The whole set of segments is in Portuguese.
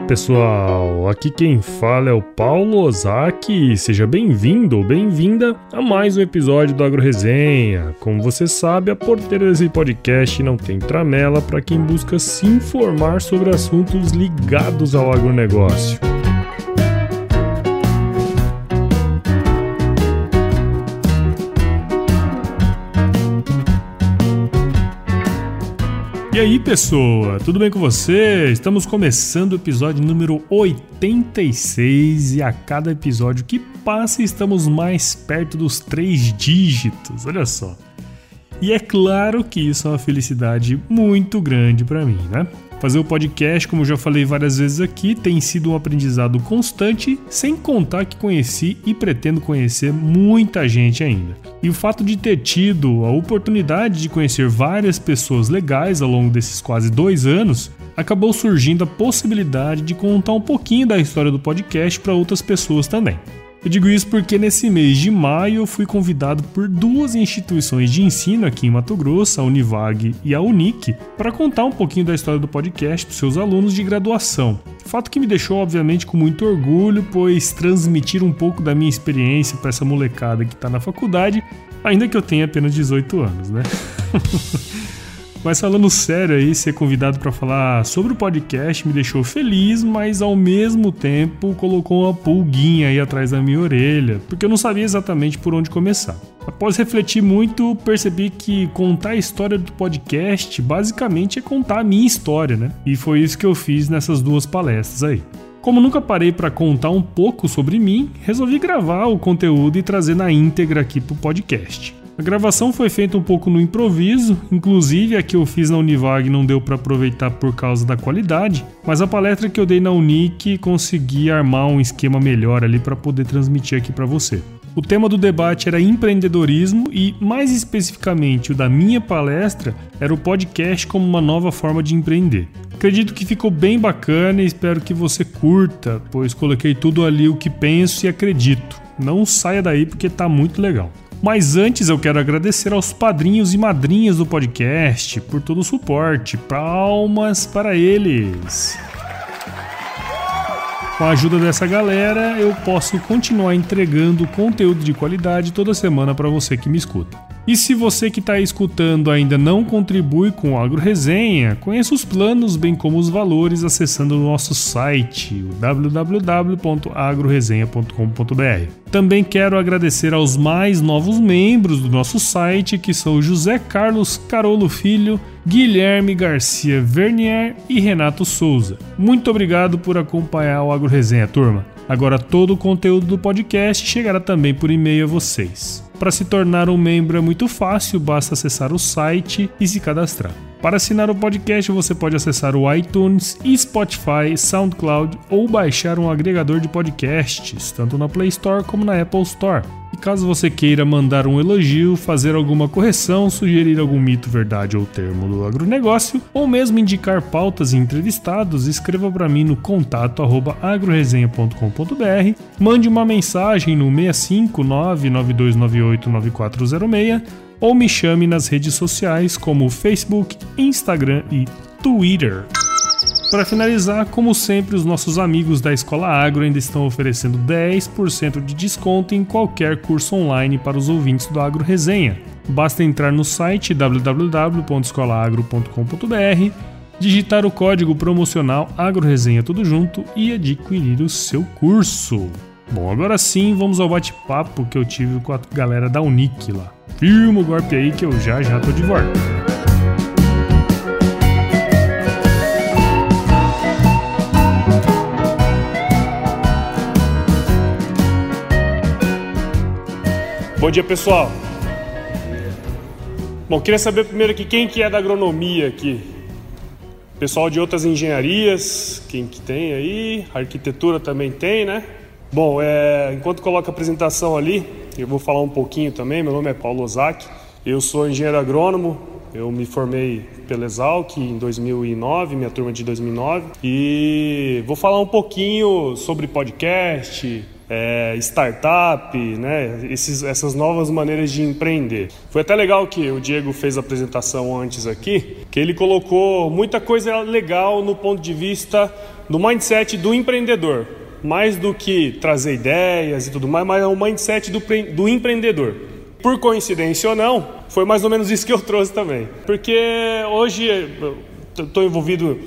pessoal! Aqui quem fala é o Paulo Ozaki. Seja bem-vindo ou bem-vinda a mais um episódio do Agro Resenha. Como você sabe, a porteira desse podcast não tem tramela para quem busca se informar sobre assuntos ligados ao agronegócio. E aí, pessoa, tudo bem com você? Estamos começando o episódio número 86 e a cada episódio que passa estamos mais perto dos três dígitos, olha só. E é claro que isso é uma felicidade muito grande para mim, né? Fazer o podcast, como já falei várias vezes aqui, tem sido um aprendizado constante, sem contar que conheci e pretendo conhecer muita gente ainda. E o fato de ter tido a oportunidade de conhecer várias pessoas legais ao longo desses quase dois anos, acabou surgindo a possibilidade de contar um pouquinho da história do podcast para outras pessoas também. Eu digo isso porque nesse mês de maio eu fui convidado por duas instituições de ensino aqui em Mato Grosso, a Univag e a Unic, para contar um pouquinho da história do podcast para seus alunos de graduação. Fato que me deixou, obviamente, com muito orgulho, pois transmitir um pouco da minha experiência para essa molecada que está na faculdade, ainda que eu tenha apenas 18 anos, né? Mas falando sério aí, ser convidado para falar sobre o podcast me deixou feliz, mas ao mesmo tempo colocou uma pulguinha aí atrás da minha orelha, porque eu não sabia exatamente por onde começar. Após refletir muito, percebi que contar a história do podcast basicamente é contar a minha história, né? E foi isso que eu fiz nessas duas palestras aí. Como nunca parei para contar um pouco sobre mim, resolvi gravar o conteúdo e trazer na íntegra aqui pro podcast. A gravação foi feita um pouco no improviso, inclusive a que eu fiz na Univag não deu para aproveitar por causa da qualidade, mas a palestra que eu dei na Unic consegui armar um esquema melhor ali para poder transmitir aqui para você. O tema do debate era empreendedorismo e, mais especificamente, o da minha palestra era o podcast como uma nova forma de empreender. Acredito que ficou bem bacana e espero que você curta, pois coloquei tudo ali o que penso e acredito. Não saia daí porque tá muito legal. Mas antes eu quero agradecer aos padrinhos e madrinhas do podcast por todo o suporte. Palmas para eles! Com a ajuda dessa galera, eu posso continuar entregando conteúdo de qualidade toda semana para você que me escuta. E se você que está escutando ainda não contribui com o Agro Resenha, conheça os planos bem como os valores acessando o nosso site, www.agroresenha.com.br. Também quero agradecer aos mais novos membros do nosso site, que são José Carlos Carolo Filho, Guilherme Garcia Vernier e Renato Souza. Muito obrigado por acompanhar o Agro Resenha, turma. Agora todo o conteúdo do podcast chegará também por e-mail a vocês. Para se tornar um membro é muito fácil, basta acessar o site e se cadastrar. Para assinar o podcast, você pode acessar o iTunes, Spotify, SoundCloud ou baixar um agregador de podcasts, tanto na Play Store como na Apple Store. E caso você queira mandar um elogio, fazer alguma correção, sugerir algum mito, verdade ou termo do agronegócio, ou mesmo indicar pautas e entrevistados, escreva para mim no contato agroresenha.com.br, mande uma mensagem no 659 9298 9406 ou me chame nas redes sociais como Facebook, Instagram e Twitter. Para finalizar, como sempre, os nossos amigos da Escola Agro ainda estão oferecendo 10% de desconto em qualquer curso online para os ouvintes do Agro Resenha. Basta entrar no site www.escolaagro.com.br, digitar o código promocional Agro Resenha tudo junto e adquirir o seu curso. Bom, agora sim, vamos ao bate-papo que eu tive com a galera da Unic lá. Firma o golpe aí que eu já já tô de volta. Bom dia, pessoal. Bom, queria saber primeiro aqui quem que é da agronomia aqui. Pessoal de outras engenharias, quem que tem aí? Arquitetura também tem, né? Bom, é, enquanto coloca a apresentação ali, Eu vou falar um pouquinho também. Meu nome é Paulo Ozaki, eu sou engenheiro agrônomo. Eu me formei pela Exalc em 2009, minha turma de 2009, e vou falar um pouquinho sobre podcast, é, startup, né? Esses, essas novas maneiras de empreender. Foi até legal que o Diego fez a apresentação antes aqui, que ele colocou muita coisa legal no ponto de vista do mindset do empreendedor. Mais do que trazer ideias e tudo mais, mas é o mindset do, do empreendedor. Por coincidência ou não, foi mais ou menos isso que eu trouxe também. Porque hoje estou envolvido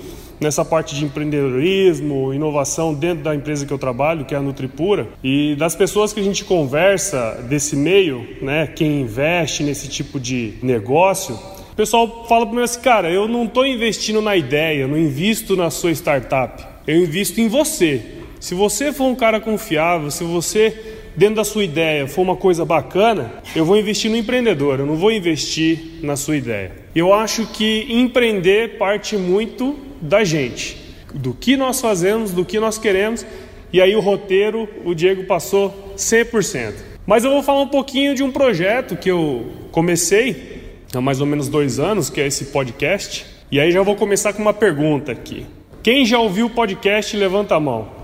nessa parte de empreendedorismo, inovação dentro da empresa que eu trabalho, que é a Nutripura, e das pessoas que a gente conversa desse meio, né, quem investe nesse tipo de negócio, o pessoal fala para mim assim, cara, eu não estou investindo na ideia, não invisto na sua startup, eu invisto em você. Se você for um cara confiável, se você dentro da sua ideia for uma coisa bacana, eu vou investir no empreendedor, eu não vou investir na sua ideia. Eu acho que empreender parte muito da gente, do que nós fazemos, do que nós queremos, e aí o roteiro o Diego passou 100%. Mas eu vou falar um pouquinho de um projeto que eu comecei há mais ou menos dois anos, que é esse podcast. E aí já vou começar com uma pergunta aqui. Quem já ouviu o podcast, levanta a mão.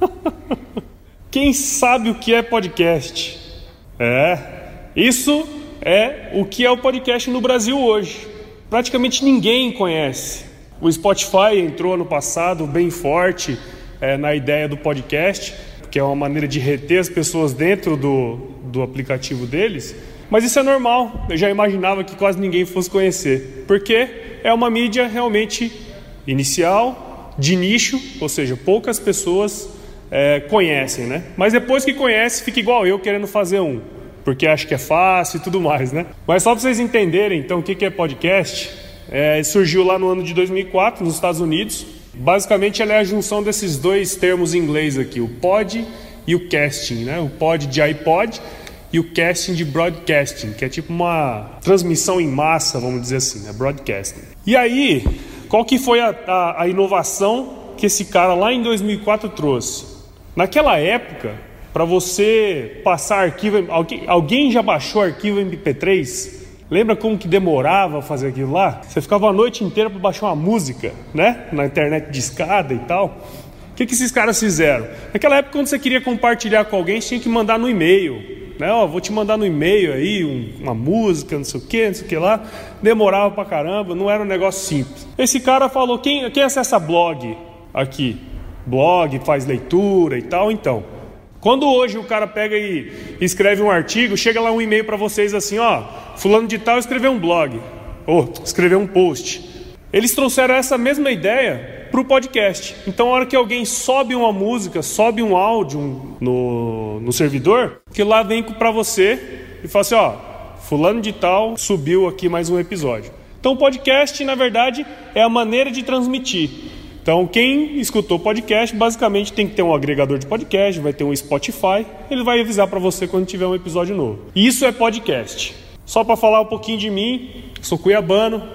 Quem sabe o que é podcast? É, isso é o que é o podcast no Brasil hoje. Praticamente ninguém conhece. O Spotify entrou no passado bem forte é, na ideia do podcast, que é uma maneira de reter as pessoas dentro do, do aplicativo deles. Mas isso é normal, eu já imaginava que quase ninguém fosse conhecer, porque é uma mídia realmente inicial, de nicho, ou seja, poucas pessoas é, conhecem, né? Mas depois que conhece, fica igual eu querendo fazer um, porque acho que é fácil e tudo mais, né? Mas só para vocês entenderem, então, o que é podcast, é, surgiu lá no ano de 2004 nos Estados Unidos. Basicamente, ela é a junção desses dois termos em inglês aqui, o pod e o casting, né? O pod de iPod e o casting de broadcasting, que é tipo uma transmissão em massa, vamos dizer assim, né? Broadcasting. E aí, qual que foi a, a, a inovação que esse cara lá em 2004 trouxe? Naquela época, para você passar arquivo, alguém, já baixou arquivo MP3? Lembra como que demorava fazer aquilo lá? Você ficava a noite inteira para baixar uma música, né? Na internet de escada e tal. O que, que esses caras fizeram? Naquela época, quando você queria compartilhar com alguém, você tinha que mandar no e-mail. Né? Ó, vou te mandar no e-mail aí um, uma música, não sei o que, não sei o que lá. Demorava pra caramba, não era um negócio simples. Esse cara falou: quem, quem acessa blog aqui? Blog, faz leitura e tal, então. Quando hoje o cara pega e escreve um artigo, chega lá um e-mail para vocês assim, ó, fulano de tal escreveu um blog, ou escreveu um post. Eles trouxeram essa mesma ideia para o podcast. Então, a hora que alguém sobe uma música, sobe um áudio no, no servidor, que lá vem para você e fala assim, ó, fulano de tal subiu aqui mais um episódio. Então, o podcast, na verdade, é a maneira de transmitir. Então, quem escutou podcast, basicamente tem que ter um agregador de podcast, vai ter um Spotify, ele vai avisar para você quando tiver um episódio novo. Isso é podcast. Só para falar um pouquinho de mim, sou cuiabano,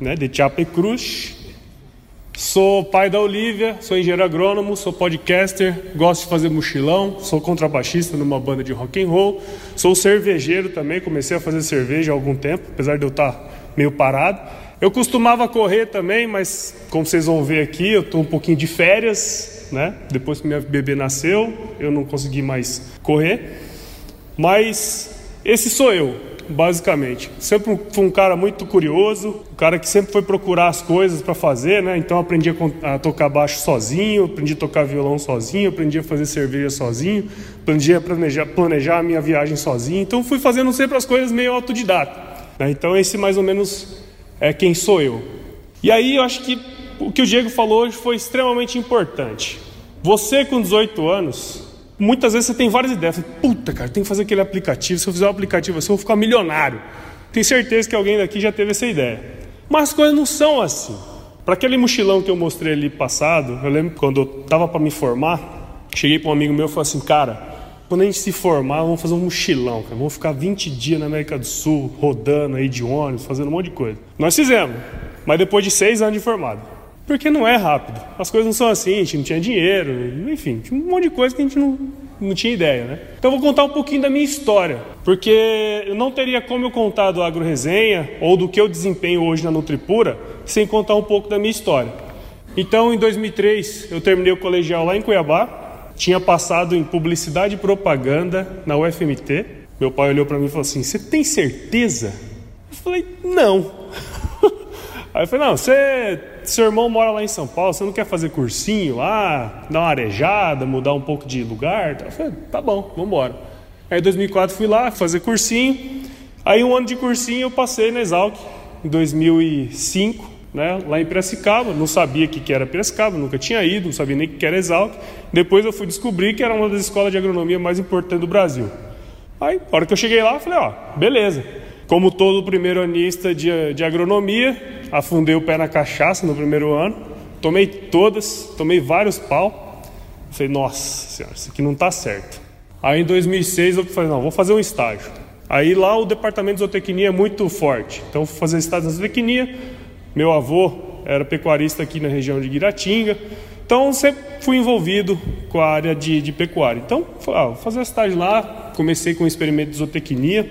né, de Chapecruz. Sou pai da Olivia, sou engenheiro agrônomo, sou podcaster, gosto de fazer mochilão, sou contrabaixista numa banda de rock and roll, sou cervejeiro também, comecei a fazer cerveja há algum tempo, apesar de eu estar meio parado. Eu costumava correr também, mas como vocês vão ver aqui, eu estou um pouquinho de férias, né? Depois que minha bebê nasceu, eu não consegui mais correr. Mas esse sou eu, basicamente. Sempre fui um cara muito curioso, um cara que sempre foi procurar as coisas para fazer, né? Então aprendi a, tocar baixo sozinho, aprendi a tocar violão sozinho, aprendi a fazer cerveja sozinho, aprendi a planejar, planejar a minha viagem sozinho. Então fui fazendo sempre as coisas meio autodidata. Né? Então esse mais ou menos é quem sou eu. E aí eu acho que o que o Diego falou hoje foi extremamente importante. Você com 18 anos, muitas vezes você tem várias ideias. Puta, cara, tem que fazer aquele aplicativo. Se eu fizer um aplicativo assim, eu vou ficar milionário. Tenho certeza que alguém daqui já teve essa ideia. Mas as coisas não são assim. Para aquele mochilão que eu mostrei ali passado, eu lembro quando eu estava para me formar, cheguei para um amigo meu e falei assim, cara, quando a gente se formar, vamos fazer um mochilão, cara. Vamos ficar 20 dias na América do Sul, rodando aí de ônibus, fazendo um monte de coisa. Nós fizemos, mas depois de seis anos de formado. Porque não é rápido. As coisas não são assim, a gente não tinha dinheiro, enfim, tinha um monte de coisa que a gente não, não tinha ideia, né? Então eu vou contar um pouquinho da minha história, porque eu não teria como eu contar do Agro Resenha ou do que eu desempenho hoje na Nutripura sem contar um pouco da minha história. Então, em 2003, eu terminei o colegial lá em Cuiabá, tinha passado em publicidade e propaganda na UFMT. Meu pai olhou para mim e falou assim: "Você tem certeza?" Eu falei: "Não". Aí eu falei: "Não, você seu irmão mora lá em São Paulo, você não quer fazer cursinho lá, dar uma arejada, mudar um pouco de lugar? Eu falei, tá bom, vamos embora. Aí em 2004 fui lá fazer cursinho. Aí um ano de cursinho eu passei na Exalc, em 2005, né, lá em Piracicaba. Não sabia o que era Piracicaba, nunca tinha ido, não sabia nem que era Exalc. Depois eu fui descobrir que era uma das escolas de agronomia mais importantes do Brasil. Aí, na hora que eu cheguei lá, eu falei, ó, beleza. Como todo primeiro anista de, de agronomia, afundei o pé na cachaça no primeiro ano, tomei todas, tomei vários pau. Falei, nossa senhora, isso aqui não está certo. Aí em 2006 eu falei, não, vou fazer um estágio. Aí lá o departamento de zootecnia é muito forte, então fui fazer estágio na zootecnia. Meu avô era pecuarista aqui na região de Guiratinga, então sempre fui envolvido com a área de, de pecuária. Então, ah, vou fazer estágio lá, comecei com um experimento de zootecnia,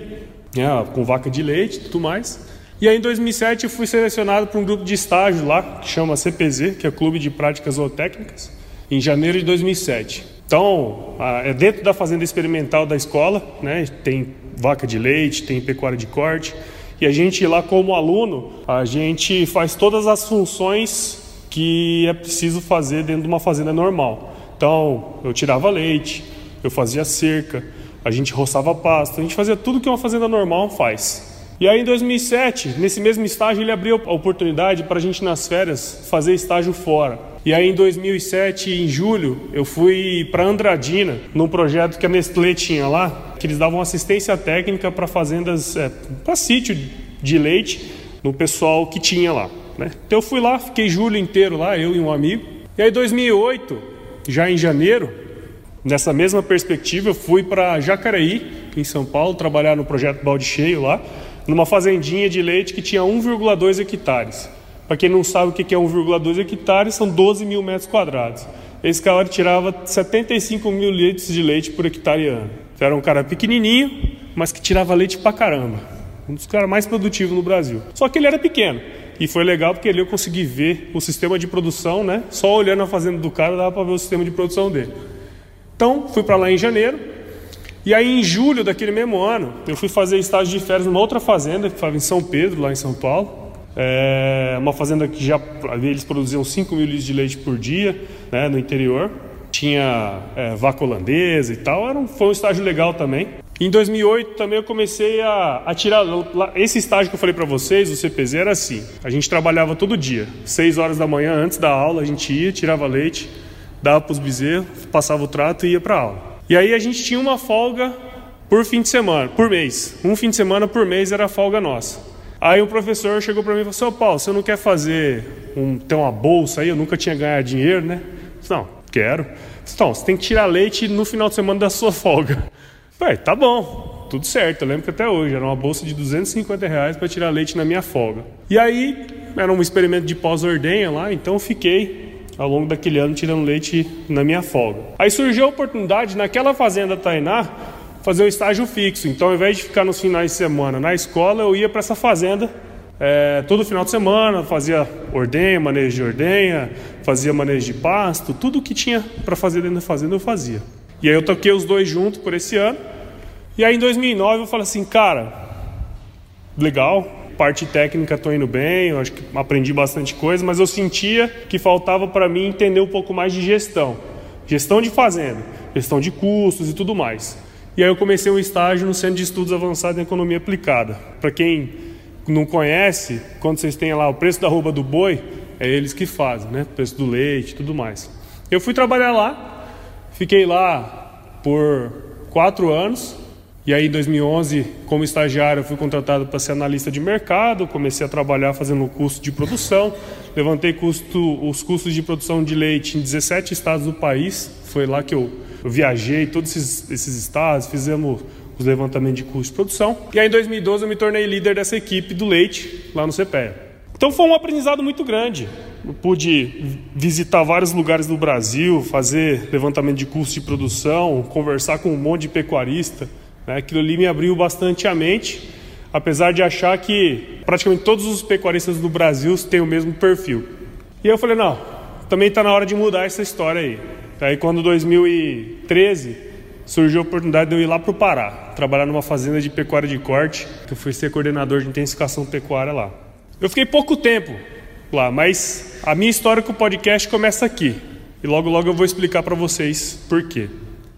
né, com vaca de leite e tudo mais. E aí em 2007 eu fui selecionado para um grupo de estágio lá, que chama CPZ, que é o Clube de Práticas Zootécnicas, em janeiro de 2007. Então, é dentro da fazenda experimental da escola, né? Tem vaca de leite, tem pecuária de corte. E a gente lá como aluno, a gente faz todas as funções que é preciso fazer dentro de uma fazenda normal. Então, eu tirava leite, eu fazia cerca, a gente roçava pasto, a gente fazia tudo que uma fazenda normal faz. E aí em 2007, nesse mesmo estágio, ele abriu a oportunidade para a gente nas férias fazer estágio fora. E aí em 2007, em julho, eu fui para Andradina, num projeto que a Nestlé tinha lá, que eles davam assistência técnica para fazendas, é, para sítio de leite, no pessoal que tinha lá. Né? Então eu fui lá, fiquei julho inteiro lá, eu e um amigo. E aí em 2008, já em janeiro, nessa mesma perspectiva, eu fui para Jacareí, em São Paulo, trabalhar no projeto Balde Cheio lá numa fazendinha de leite que tinha 1,2 hectares. Para quem não sabe o que é 1,2 hectares, são 12 mil metros quadrados. Esse cara tirava 75 mil litros de leite por hectare ano. Era um cara pequenininho, mas que tirava leite pra caramba. Um dos caras mais produtivos no Brasil. Só que ele era pequeno. E foi legal porque ali eu consegui ver o sistema de produção, né? Só olhando a fazenda do cara dava para ver o sistema de produção dele. Então, fui para lá em janeiro, e aí, em julho daquele mesmo ano, eu fui fazer estágio de férias numa outra fazenda, que ficava em São Pedro, lá em São Paulo. É uma fazenda que já eles produziam 5 mil litros de leite por dia, né, no interior. Tinha é, vaca holandesa e tal. Era um, foi um estágio legal também. Em 2008 também eu comecei a, a tirar. Esse estágio que eu falei para vocês, o CPZ, era assim: a gente trabalhava todo dia, 6 horas da manhã antes da aula, a gente ia, tirava leite, dava para os bezerros, passava o trato e ia para aula. E aí a gente tinha uma folga por fim de semana, por mês. Um fim de semana por mês era a folga nossa. Aí o professor chegou para mim e falou: Seu Paulo, você não quer fazer um, ter uma bolsa aí? Eu nunca tinha ganhado dinheiro, né? Não, quero. Então, você tem que tirar leite no final de semana da sua folga. Falei, tá bom, tudo certo. Eu lembro que até hoje era uma bolsa de 250 reais para tirar leite na minha folga. E aí, era um experimento de pós-ordenha lá, então fiquei ao longo daquele ano tirando leite na minha folga. Aí surgiu a oportunidade naquela fazenda Tainá fazer um estágio fixo. Então, ao invés de ficar nos finais de semana na escola, eu ia para essa fazenda é, todo final de semana, fazia ordenha, manejo de ordenha, fazia manejo de pasto, tudo que tinha para fazer dentro da fazenda eu fazia. E aí eu toquei os dois juntos por esse ano. E aí em 2009 eu falei assim, cara, legal, parte técnica estou indo bem, eu acho que aprendi bastante coisa, mas eu sentia que faltava para mim entender um pouco mais de gestão. Gestão de fazenda, gestão de custos e tudo mais. E aí eu comecei um estágio no Centro de Estudos Avançados em Economia Aplicada. Para quem não conhece, quando vocês têm lá o preço da roupa do boi, é eles que fazem, né? O preço do leite tudo mais. Eu fui trabalhar lá, fiquei lá por quatro anos, e aí, em 2011, como estagiário, eu fui contratado para ser analista de mercado, comecei a trabalhar fazendo o curso de produção, levantei custo, os custos de produção de leite em 17 estados do país, foi lá que eu, eu viajei todos esses, esses estados, fizemos os levantamentos de custo de produção. E aí, em 2012, eu me tornei líder dessa equipe do leite lá no CPE. Então, foi um aprendizado muito grande. eu pude visitar vários lugares do Brasil, fazer levantamento de custo de produção, conversar com um monte de pecuarista. Né? Aquilo ali me abriu bastante a mente, apesar de achar que praticamente todos os pecuaristas do Brasil têm o mesmo perfil. E eu falei, não, também está na hora de mudar essa história aí. Aí quando 2013 surgiu a oportunidade de eu ir lá para o Pará, trabalhar numa fazenda de pecuária de corte, que eu fui ser coordenador de intensificação pecuária lá. Eu fiquei pouco tempo lá, mas a minha história com o podcast começa aqui. E logo logo eu vou explicar para vocês por quê.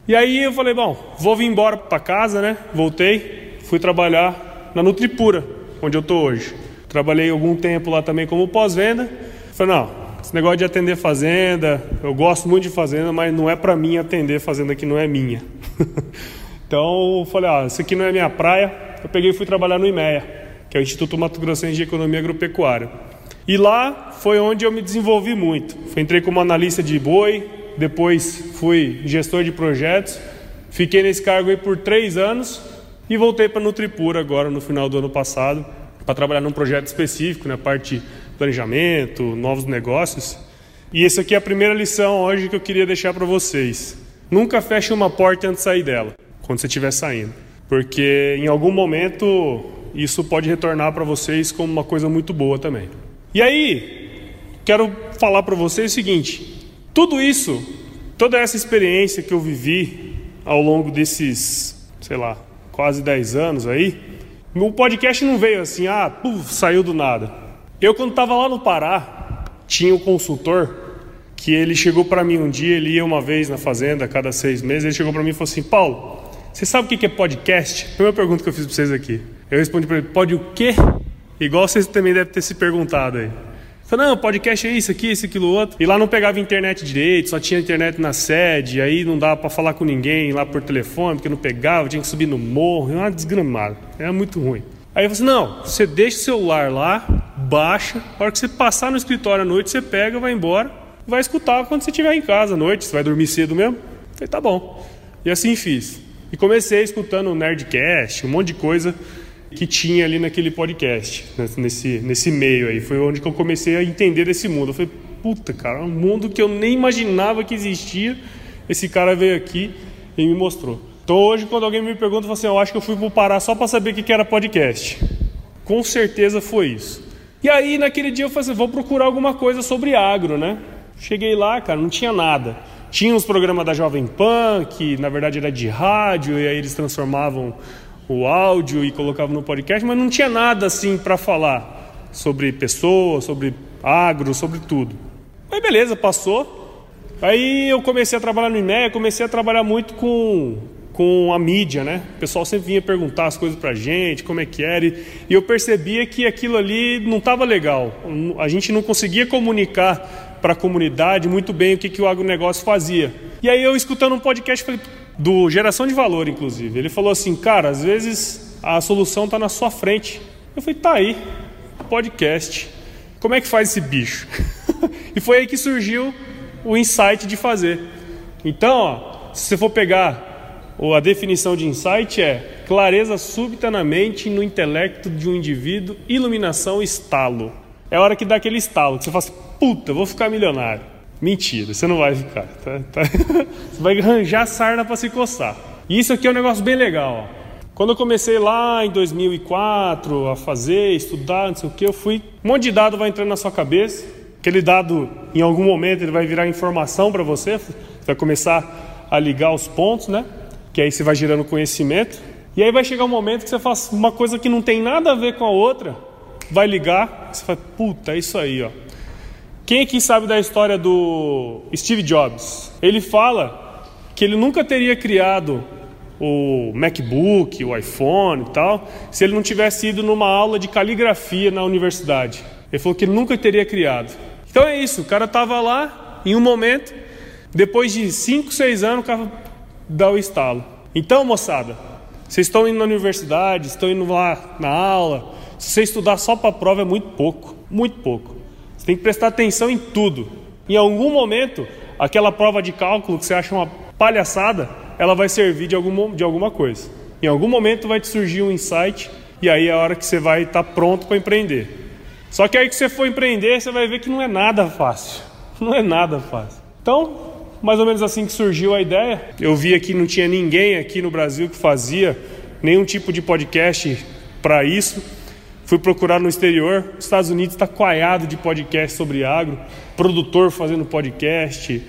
E aí eu falei, bom, vou vir embora para casa, né? Voltei, fui trabalhar na Nutripura, onde eu estou hoje. Trabalhei algum tempo lá também como pós-venda. Falei, não, esse negócio de atender fazenda, eu gosto muito de fazenda, mas não é para mim atender fazenda que não é minha. então eu falei, ah, isso aqui não é minha praia. Eu peguei e fui trabalhar no IMEA, que é o Instituto Mato Grossense de Economia Agropecuária. E lá foi onde eu me desenvolvi muito. Entrei como analista de boi, depois fui gestor de projetos, fiquei nesse cargo aí por três anos e voltei para Nutripura agora no final do ano passado para trabalhar num projeto específico, na né, parte planejamento, novos negócios. E essa aqui é a primeira lição hoje que eu queria deixar para vocês. Nunca feche uma porta antes de sair dela, quando você estiver saindo, porque em algum momento isso pode retornar para vocês como uma coisa muito boa também. E aí, quero falar para vocês o seguinte: tudo isso, toda essa experiência que eu vivi ao longo desses, sei lá, quase 10 anos aí, o podcast não veio assim, ah, puf, saiu do nada. Eu, quando estava lá no Pará, tinha um consultor que ele chegou para mim um dia, ele ia uma vez na fazenda, a cada seis meses, ele chegou para mim e falou assim: Paulo, você sabe o que é podcast? Primeira pergunta que eu fiz para vocês aqui. Eu respondi para ele: pode o quê? Igual vocês também devem ter se perguntado aí. Falei, não, podcast é isso aqui, isso, aquilo, outro. E lá não pegava internet direito, só tinha internet na sede, aí não dava para falar com ninguém lá por telefone, porque não pegava, tinha que subir no morro, era uma desgramada, era muito ruim. Aí falei assim, não, você deixa o celular lá, baixa, a hora que você passar no escritório à noite, você pega, vai embora, vai escutar quando você estiver em casa à noite, você vai dormir cedo mesmo? Falei, tá bom. E assim fiz. E comecei escutando o Nerdcast, um monte de coisa que tinha ali naquele podcast, né, nesse, nesse meio aí. Foi onde que eu comecei a entender desse mundo. Eu falei, puta, cara, um mundo que eu nem imaginava que existia. Esse cara veio aqui e me mostrou. Então hoje, quando alguém me pergunta, eu assim, eu acho que eu fui pro Pará só para saber o que era podcast. Com certeza foi isso. E aí, naquele dia, eu falei assim, vou procurar alguma coisa sobre agro, né? Cheguei lá, cara, não tinha nada. Tinha uns programas da Jovem Pan, que na verdade era de rádio, e aí eles transformavam o áudio e colocava no podcast, mas não tinha nada assim para falar sobre pessoas, sobre agro, sobre tudo. Aí beleza, passou. Aí eu comecei a trabalhar no IMEA, comecei a trabalhar muito com, com a mídia, né? O pessoal sempre vinha perguntar as coisas pra gente, como é que era, e eu percebia que aquilo ali não estava legal. A gente não conseguia comunicar para a comunidade muito bem o que, que o agronegócio fazia. E aí eu escutando um podcast, falei, do Geração de Valor, inclusive. Ele falou assim, cara, às vezes a solução está na sua frente. Eu falei, tá aí, podcast. Como é que faz esse bicho? e foi aí que surgiu o insight de fazer. Então, ó, se você for pegar a definição de insight é clareza súbita na mente no intelecto de um indivíduo, iluminação, estalo. É a hora que dá aquele estalo, que você fala assim, puta, vou ficar milionário. Mentira, você não vai ficar. Tá? Tá? Você vai arranjar sarna para se coçar. E isso aqui é um negócio bem legal. Ó. Quando eu comecei lá em 2004 a fazer, estudar, não sei o que, eu fui. Um monte de dado vai entrando na sua cabeça. Aquele dado, em algum momento, ele vai virar informação para você. Você vai começar a ligar os pontos, né? Que aí você vai gerando conhecimento. E aí vai chegar um momento que você faz uma coisa que não tem nada a ver com a outra, vai ligar, você fala, puta, é isso aí, ó. Quem aqui sabe da história do Steve Jobs? Ele fala que ele nunca teria criado o MacBook, o iPhone e tal, se ele não tivesse ido numa aula de caligrafia na universidade. Ele falou que ele nunca teria criado. Então é isso, o cara estava lá em um momento, depois de 5, 6 anos, o cara dá o estalo. Então, moçada, vocês estão indo na universidade, estão indo lá na aula, se você estudar só para a prova é muito pouco, muito pouco. Você tem que prestar atenção em tudo. Em algum momento, aquela prova de cálculo que você acha uma palhaçada, ela vai servir de, algum, de alguma coisa. Em algum momento vai te surgir um insight e aí é a hora que você vai estar pronto para empreender. Só que aí que você for empreender, você vai ver que não é nada fácil. Não é nada fácil. Então, mais ou menos assim que surgiu a ideia. Eu vi que não tinha ninguém aqui no Brasil que fazia nenhum tipo de podcast para isso. Fui procurar no exterior. Os Estados Unidos está coalhado de podcast sobre agro, produtor fazendo podcast,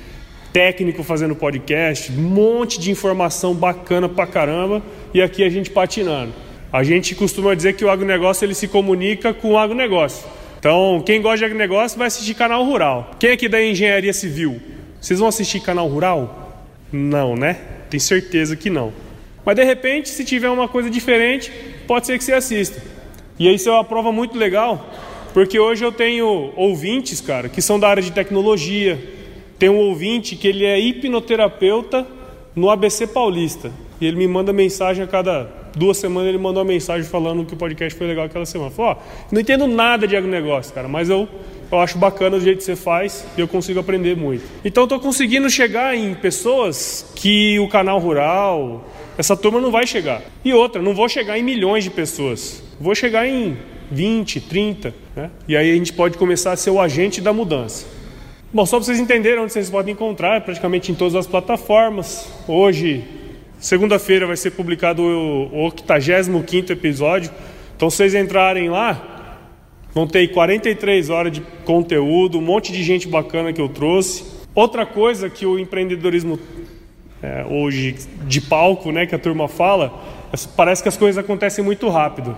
técnico fazendo podcast, um monte de informação bacana pra caramba. E aqui a gente patinando. A gente costuma dizer que o agronegócio ele se comunica com o agronegócio. Então, quem gosta de agronegócio vai assistir canal rural. Quem aqui da engenharia civil? Vocês vão assistir canal rural? Não, né? Tenho certeza que não. Mas de repente, se tiver uma coisa diferente, pode ser que você assista. E isso é uma prova muito legal, porque hoje eu tenho ouvintes, cara, que são da área de tecnologia. Tem um ouvinte que ele é hipnoterapeuta no ABC Paulista. E ele me manda mensagem a cada duas semanas ele mandou uma mensagem falando que o podcast foi legal aquela semana. Falou, ó, não entendo nada de agronegócio, cara, mas eu, eu acho bacana o jeito que você faz e eu consigo aprender muito. Então estou conseguindo chegar em pessoas que o canal rural, essa turma não vai chegar. E outra, não vou chegar em milhões de pessoas. Vou chegar em 20, 30, né? E aí a gente pode começar a ser o agente da mudança. Bom, só para vocês entenderem onde vocês podem encontrar, praticamente em todas as plataformas. Hoje Segunda-feira vai ser publicado o 85 episódio. Então, se vocês entrarem lá, ter 43 horas de conteúdo, um monte de gente bacana que eu trouxe. Outra coisa que o empreendedorismo é, hoje de palco, né, que a turma fala, é, parece que as coisas acontecem muito rápido.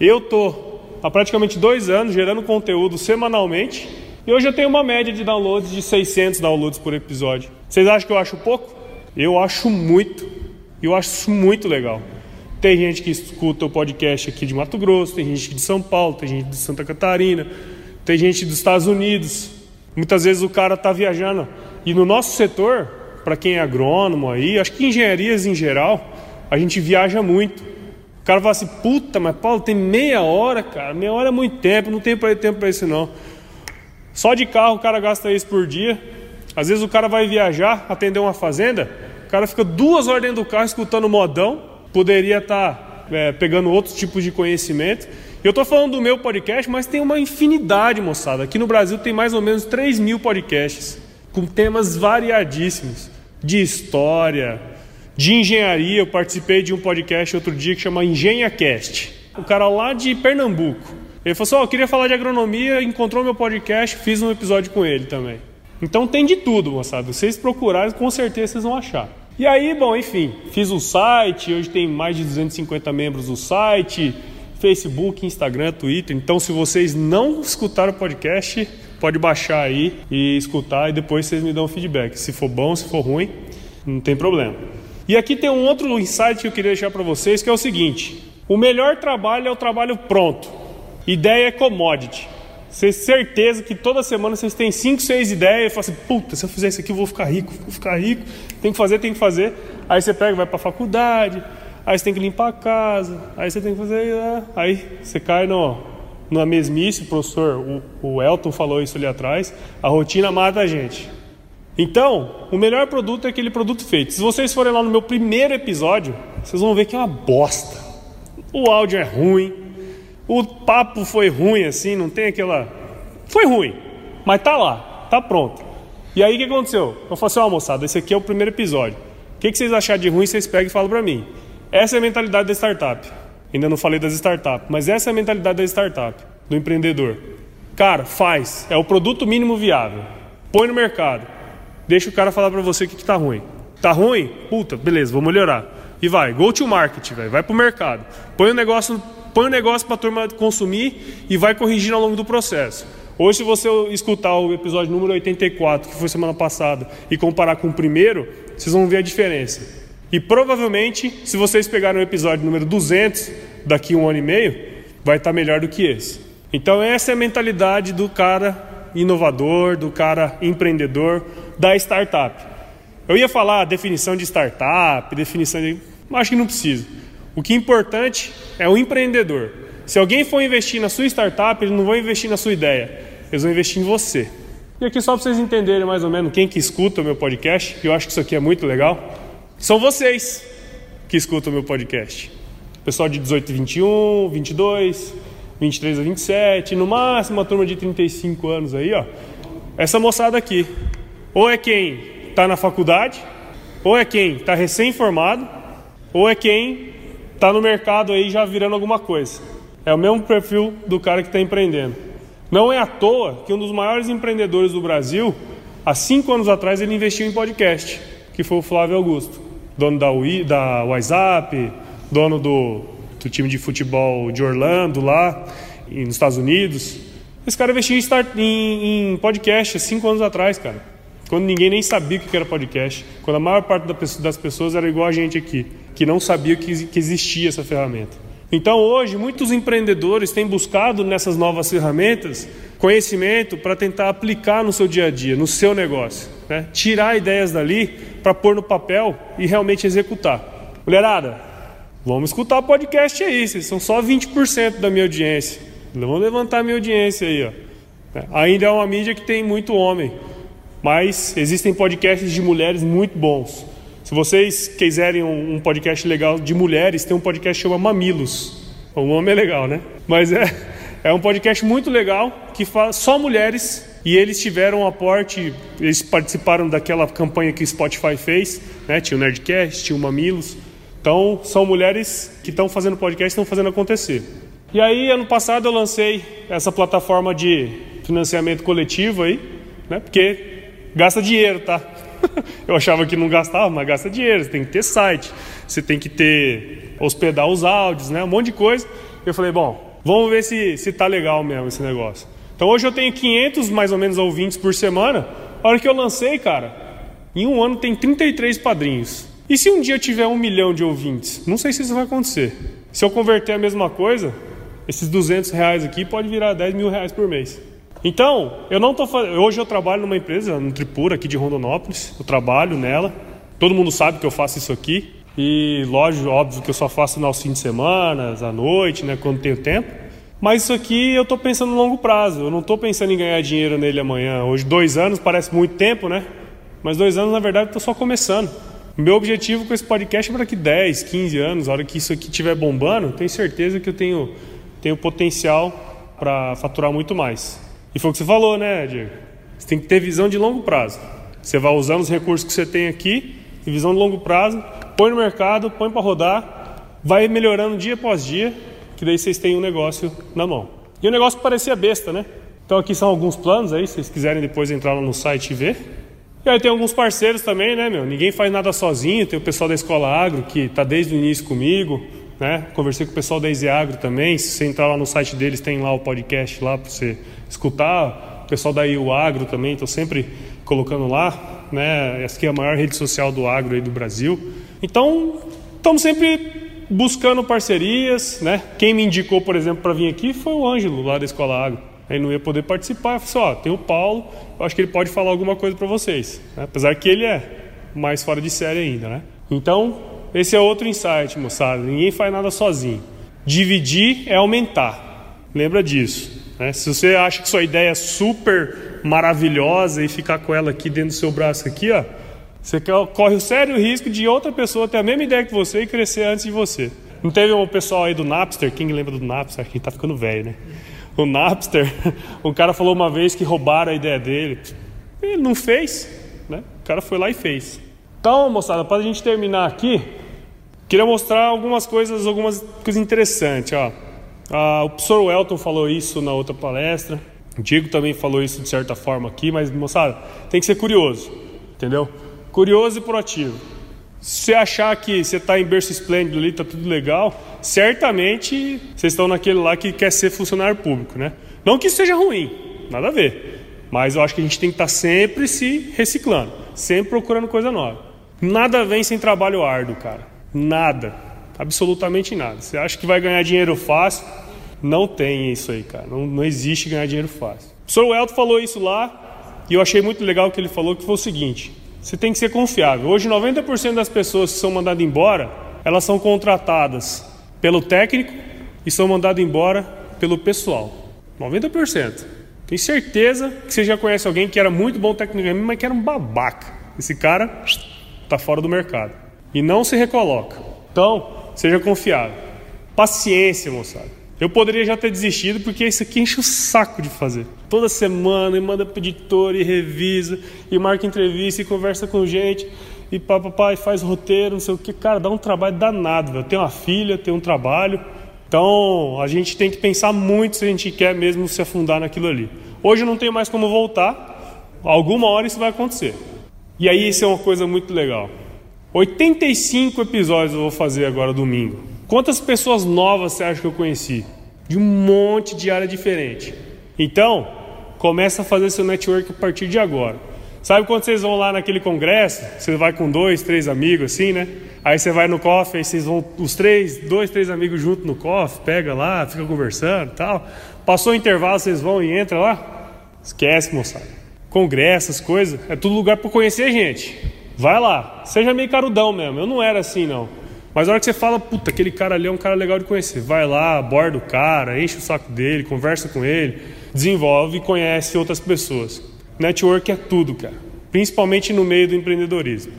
Eu tô há praticamente dois anos gerando conteúdo semanalmente e hoje eu tenho uma média de downloads de 600 downloads por episódio. Vocês acham que eu acho pouco? Eu acho muito. Eu acho muito legal. Tem gente que escuta o podcast aqui de Mato Grosso, tem gente de São Paulo, tem gente de Santa Catarina, tem gente dos Estados Unidos. Muitas vezes o cara está viajando. E no nosso setor, para quem é agrônomo aí, acho que engenharias em geral, a gente viaja muito. O cara fala assim, puta, mas Paulo, tem meia hora, cara. Meia hora é muito tempo, não tem tempo para isso não. Só de carro o cara gasta isso por dia. Às vezes o cara vai viajar, atender uma fazenda, o cara fica duas horas dentro do carro escutando modão, poderia estar tá, é, pegando outros tipos de conhecimento. Eu estou falando do meu podcast, mas tem uma infinidade, moçada. Aqui no Brasil tem mais ou menos 3 mil podcasts, com temas variadíssimos, de história, de engenharia. Eu participei de um podcast outro dia que chama EngenhaCast. O cara lá de Pernambuco. Ele falou assim: oh, eu queria falar de agronomia, encontrou meu podcast, fiz um episódio com ele também. Então tem de tudo, moçada. Vocês procurarem, com certeza vocês vão achar. E aí, bom, enfim, fiz o site, hoje tem mais de 250 membros do site, Facebook, Instagram, Twitter. Então, se vocês não escutaram o podcast, pode baixar aí e escutar e depois vocês me dão feedback. Se for bom, se for ruim, não tem problema. E aqui tem um outro insight que eu queria deixar para vocês, que é o seguinte: o melhor trabalho é o trabalho pronto. Ideia é commodity. Vocês certeza que toda semana vocês têm 5, 6 ideias e falam assim, puta, se eu fizer isso aqui eu vou ficar rico, vou ficar rico, tem que fazer, tem que fazer. Aí você pega, vai para a faculdade, aí você tem que limpar a casa, aí você tem que fazer, né? aí você cai no, numa mesmice, o professor, o, o Elton falou isso ali atrás, a rotina mata a gente. Então, o melhor produto é aquele produto feito. Se vocês forem lá no meu primeiro episódio, vocês vão ver que é uma bosta. O áudio é ruim, o papo foi ruim assim, não tem aquela. Foi ruim, mas tá lá, tá pronto. E aí o que aconteceu? Eu falei assim: ó, oh, moçada, esse aqui é o primeiro episódio. O que, vocês acharam de ruim, vocês pegam e falam para mim. Essa é a mentalidade da startup. Ainda não falei das startups, mas essa é a mentalidade da startup, do empreendedor. Cara, faz. É o produto mínimo viável. Põe no mercado. Deixa o cara falar para você o que, que tá ruim. Tá ruim? Puta, beleza, vou melhorar. E vai, go to market, véio. vai pro mercado. Põe o negócio põe o negócio para a turma consumir e vai corrigindo ao longo do processo. Hoje, se você escutar o episódio número 84, que foi semana passada, e comparar com o primeiro, vocês vão ver a diferença. E provavelmente, se vocês pegarem o episódio número 200, daqui a um ano e meio, vai estar melhor do que esse. Então, essa é a mentalidade do cara inovador, do cara empreendedor, da startup. Eu ia falar definição de startup, definição de. Acho que não precisa. O que é importante é o empreendedor. Se alguém for investir na sua startup, eles não vão investir na sua ideia, eles vão investir em você. E aqui só para vocês entenderem mais ou menos quem que escuta o meu podcast, que eu acho que isso aqui é muito legal, são vocês que escutam o meu podcast. Pessoal de 18 21, 22, 23 a 27, no máximo uma turma de 35 anos aí, ó. Essa moçada aqui, ou é quem está na faculdade, ou é quem está recém-formado, ou é quem está no mercado aí já virando alguma coisa. É o mesmo perfil do cara que está empreendendo. Não é à toa que um dos maiores empreendedores do Brasil, há cinco anos atrás, ele investiu em podcast, que foi o Flávio Augusto, dono da, UI, da WhatsApp, dono do do time de futebol de Orlando lá, nos Estados Unidos. Esse cara investiu em, start, em, em podcast há cinco anos atrás, cara. Quando ninguém nem sabia o que era podcast. Quando a maior parte das pessoas era igual a gente aqui, que não sabia que, existia essa ferramenta. Então hoje, muitos empreendedores têm buscado nessas novas ferramentas conhecimento para tentar aplicar no seu dia a dia, no seu negócio. Né? Tirar ideias dali para pôr no papel e realmente executar. Mulherada, Vamos escutar o podcast aí, vocês são só 20% da minha audiência. Vamos levantar a minha audiência aí, ó. Ainda é uma mídia que tem muito homem, mas existem podcasts de mulheres muito bons. Se vocês quiserem um podcast legal de mulheres, tem um podcast que chama Mamilos. O nome é legal, né? Mas é, é um podcast muito legal que fala só mulheres e eles tiveram um aporte, eles participaram daquela campanha que o Spotify fez, né? Tinha o Nerdcast, tinha o Mamilos. Então, são mulheres que estão fazendo podcast, estão fazendo acontecer. E aí, ano passado, eu lancei essa plataforma de financiamento coletivo aí, né? Porque gasta dinheiro, tá? eu achava que não gastava, mas gasta dinheiro. Você tem que ter site, você tem que ter hospedar os áudios, né? Um monte de coisa. Eu falei, bom, vamos ver se se tá legal mesmo esse negócio. Então hoje eu tenho 500 mais ou menos ouvintes por semana. A hora que eu lancei, cara, em um ano tem 33 padrinhos. E se um dia eu tiver um milhão de ouvintes? Não sei se isso vai acontecer. Se eu converter a mesma coisa, esses 200 reais aqui pode virar 10 mil reais por mês. Então, eu não tô fazendo. Hoje eu trabalho numa empresa, no Tripura, aqui de Rondonópolis. Eu trabalho nela. Todo mundo sabe que eu faço isso aqui. E lógico, óbvio que eu só faço nos fins de semana, à noite, né, quando tenho tempo. Mas isso aqui eu estou pensando no longo prazo. Eu não estou pensando em ganhar dinheiro nele amanhã. Hoje, dois anos parece muito tempo, né? Mas dois anos, na verdade, estou só começando. Meu objetivo com esse podcast é para que 10, 15 anos, a hora que isso aqui estiver bombando, tenho certeza que eu tenho, tenho potencial para faturar muito mais. E foi o que você falou, né, Diego? Você tem que ter visão de longo prazo. Você vai usando os recursos que você tem aqui, visão de longo prazo, põe no mercado, põe para rodar, vai melhorando dia após dia, que daí vocês têm um negócio na mão. E o negócio parecia besta, né? Então aqui são alguns planos aí, se vocês quiserem depois entrar lá no site e ver. E aí tem alguns parceiros também, né, meu? Ninguém faz nada sozinho. Tem o pessoal da Escola Agro que está desde o início comigo, né? Conversei com o pessoal da Easy Agro também. Se você entrar lá no site deles, tem lá o podcast lá para você escutar. O pessoal da IU Agro também, estou sempre colocando lá, né? Essa aqui é a maior rede social do agro aí do Brasil. Então, estamos sempre buscando parcerias, né? Quem me indicou, por exemplo, para vir aqui foi o Ângelo lá da Escola Agro ele não ia poder participar. Eu falei assim, ó, tem o Paulo, eu acho que ele pode falar alguma coisa para vocês. Né? Apesar que ele é mais fora de série ainda, né? Então, esse é outro insight, moçada. Ninguém faz nada sozinho. Dividir é aumentar. Lembra disso. Né? Se você acha que sua ideia é super maravilhosa e ficar com ela aqui dentro do seu braço aqui, ó, você corre o sério risco de outra pessoa ter a mesma ideia que você e crescer antes de você. Não teve um pessoal aí do Napster, quem lembra do Napster? Quem tá ficando velho, né? o Napster, o cara falou uma vez que roubaram a ideia dele. Ele não fez, né? O cara foi lá e fez. Então, moçada, para a gente terminar aqui, queria mostrar algumas coisas, algumas coisas interessantes. Ó. Ah, o professor Welton falou isso na outra palestra. O Diego também falou isso de certa forma aqui, mas moçada, tem que ser curioso, entendeu? Curioso e proativo. Se você achar que você está em berço esplêndido ali, está tudo legal, certamente vocês estão naquele lá que quer ser funcionário público, né? Não que isso seja ruim, nada a ver. Mas eu acho que a gente tem que estar tá sempre se reciclando, sempre procurando coisa nova. Nada vem sem trabalho árduo, cara. Nada. Absolutamente nada. Você acha que vai ganhar dinheiro fácil? Não tem isso aí, cara. Não, não existe ganhar dinheiro fácil. O professor Welton falou isso lá e eu achei muito legal o que ele falou, que foi o seguinte. Você tem que ser confiável. Hoje, 90% das pessoas que são mandadas embora, elas são contratadas pelo técnico e são mandadas embora pelo pessoal. 90%. Tenho certeza que você já conhece alguém que era muito bom tecnicamente, mas que era um babaca. Esse cara está fora do mercado. E não se recoloca. Então, seja confiável. Paciência, moçada. Eu poderia já ter desistido porque isso aqui enche o saco de fazer. Toda semana, e manda pro editor, e revisa, e marca entrevista, e conversa com gente, e papai faz roteiro, não sei o que. Cara, dá um trabalho danado, velho. Tem uma filha, tem um trabalho. Então a gente tem que pensar muito se a gente quer mesmo se afundar naquilo ali. Hoje eu não tenho mais como voltar, alguma hora isso vai acontecer. E aí isso é uma coisa muito legal. 85 episódios eu vou fazer agora domingo. Quantas pessoas novas você acha que eu conheci? De um monte de área diferente. Então, começa a fazer seu network a partir de agora. Sabe quando vocês vão lá naquele congresso? Você vai com dois, três amigos assim, né? Aí você vai no coffee, aí vocês vão, os três, dois, três amigos junto no coffee, pega lá, fica conversando tal. Passou o intervalo, vocês vão e entra lá? Esquece, moçada. Congresso, essas coisas, é tudo lugar para conhecer gente. Vai lá, seja meio carudão mesmo. Eu não era assim, não. Mas a hora que você fala, puta, aquele cara ali é um cara legal de conhecer. Vai lá, aborda o cara, enche o saco dele, conversa com ele, desenvolve e conhece outras pessoas. Network é tudo, cara. Principalmente no meio do empreendedorismo.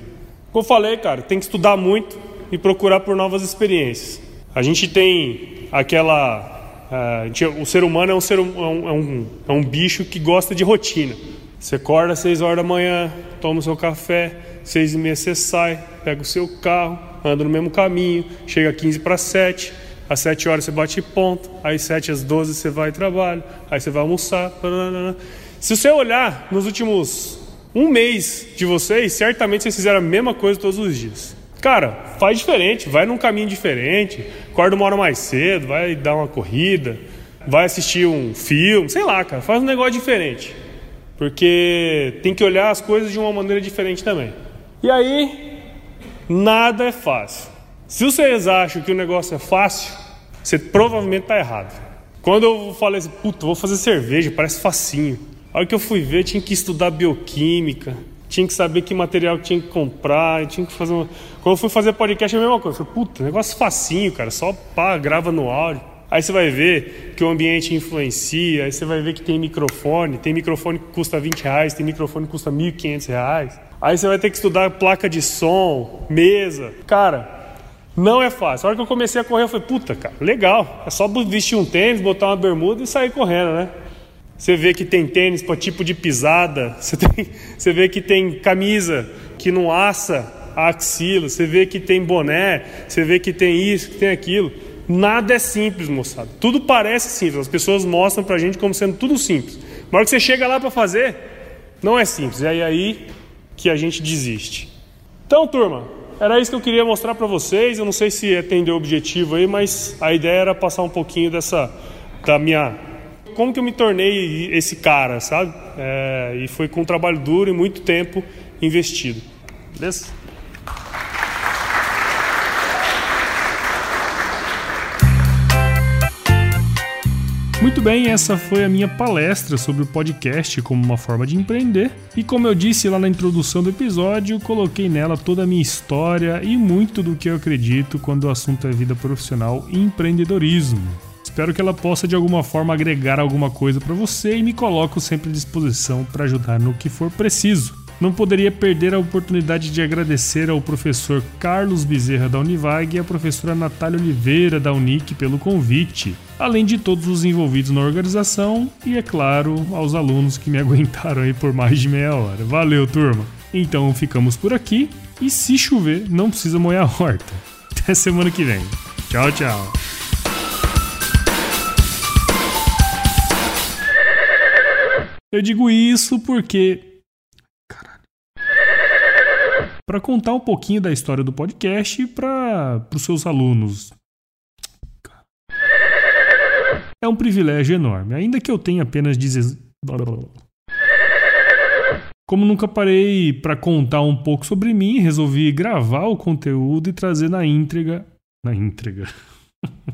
Como eu falei, cara, tem que estudar muito e procurar por novas experiências. A gente tem aquela. Uh, o ser humano é um, ser, hum, é, um, é, um, é um bicho que gosta de rotina. Você acorda às 6 horas da manhã, toma o seu café, seis e meia você sai, pega o seu carro, anda no mesmo caminho, chega a 15 para 7, às 7 horas você bate ponto, aí 7 às 12 você vai e trabalha, aí você vai almoçar. Se você olhar nos últimos um mês de vocês, certamente vocês fizeram a mesma coisa todos os dias. Cara, faz diferente, vai num caminho diferente, acorda uma hora mais cedo, vai dar uma corrida, vai assistir um filme, sei lá, cara, faz um negócio diferente. Porque tem que olhar as coisas de uma maneira diferente também. E aí, nada é fácil. Se vocês acham que o negócio é fácil, você provavelmente está errado. Quando eu falei assim, puta, vou fazer cerveja, parece facinho. A hora que eu fui ver, tinha que estudar bioquímica, tinha que saber que material tinha que comprar, tinha que fazer uma... Quando eu fui fazer podcast, é a mesma coisa. Eu falei, puta, negócio facinho, cara, só pá, grava no áudio. Aí você vai ver que o ambiente influencia, aí você vai ver que tem microfone, tem microfone que custa 20 reais, tem microfone que custa 1.500 reais. Aí você vai ter que estudar placa de som, mesa. Cara, não é fácil. A hora que eu comecei a correr, eu falei, puta, cara, legal. É só vestir um tênis, botar uma bermuda e sair correndo, né? Você vê que tem tênis para tipo de pisada, você, tem, você vê que tem camisa que não assa a axila, você vê que tem boné, você vê que tem isso, que tem aquilo. Nada é simples, moçada. Tudo parece simples. As pessoas mostram pra gente como sendo tudo simples. Mas hora que você chega lá para fazer, não é simples. É aí que a gente desiste. Então, turma, era isso que eu queria mostrar para vocês. Eu não sei se atendeu o objetivo aí, mas a ideia era passar um pouquinho dessa da minha como que eu me tornei esse cara, sabe? É, e foi com um trabalho duro e muito tempo investido. Beleza? Muito bem, essa foi a minha palestra sobre o podcast como uma forma de empreender. E como eu disse lá na introdução do episódio, coloquei nela toda a minha história e muito do que eu acredito quando o assunto é vida profissional e empreendedorismo. Espero que ela possa de alguma forma agregar alguma coisa para você e me coloco sempre à disposição para ajudar no que for preciso. Não poderia perder a oportunidade de agradecer ao professor Carlos Bezerra da Univag e à professora Natália Oliveira da Unic pelo convite, além de todos os envolvidos na organização e, é claro, aos alunos que me aguentaram aí por mais de meia hora. Valeu, turma! Então ficamos por aqui e se chover, não precisa molhar a horta. Até semana que vem. Tchau, tchau! Eu digo isso porque. Caralho. Para contar um pouquinho da história do podcast para os seus alunos. É um privilégio enorme, ainda que eu tenha apenas 16. Como nunca parei para contar um pouco sobre mim, resolvi gravar o conteúdo e trazer na íntegra. Na íntegra.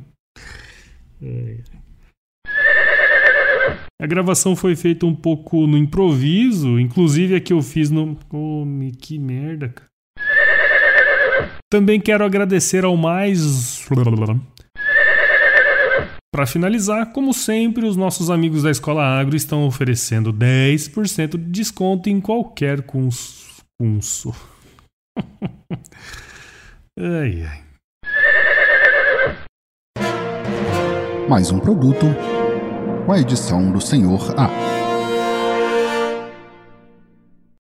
A gravação foi feita um pouco no improviso, inclusive a que eu fiz no. Oh, que merda, cara. Também quero agradecer ao mais. Para finalizar, como sempre, os nossos amigos da Escola Agro estão oferecendo 10% de desconto em qualquer curso. ai, ai. Mais um produto com a edição do Senhor A.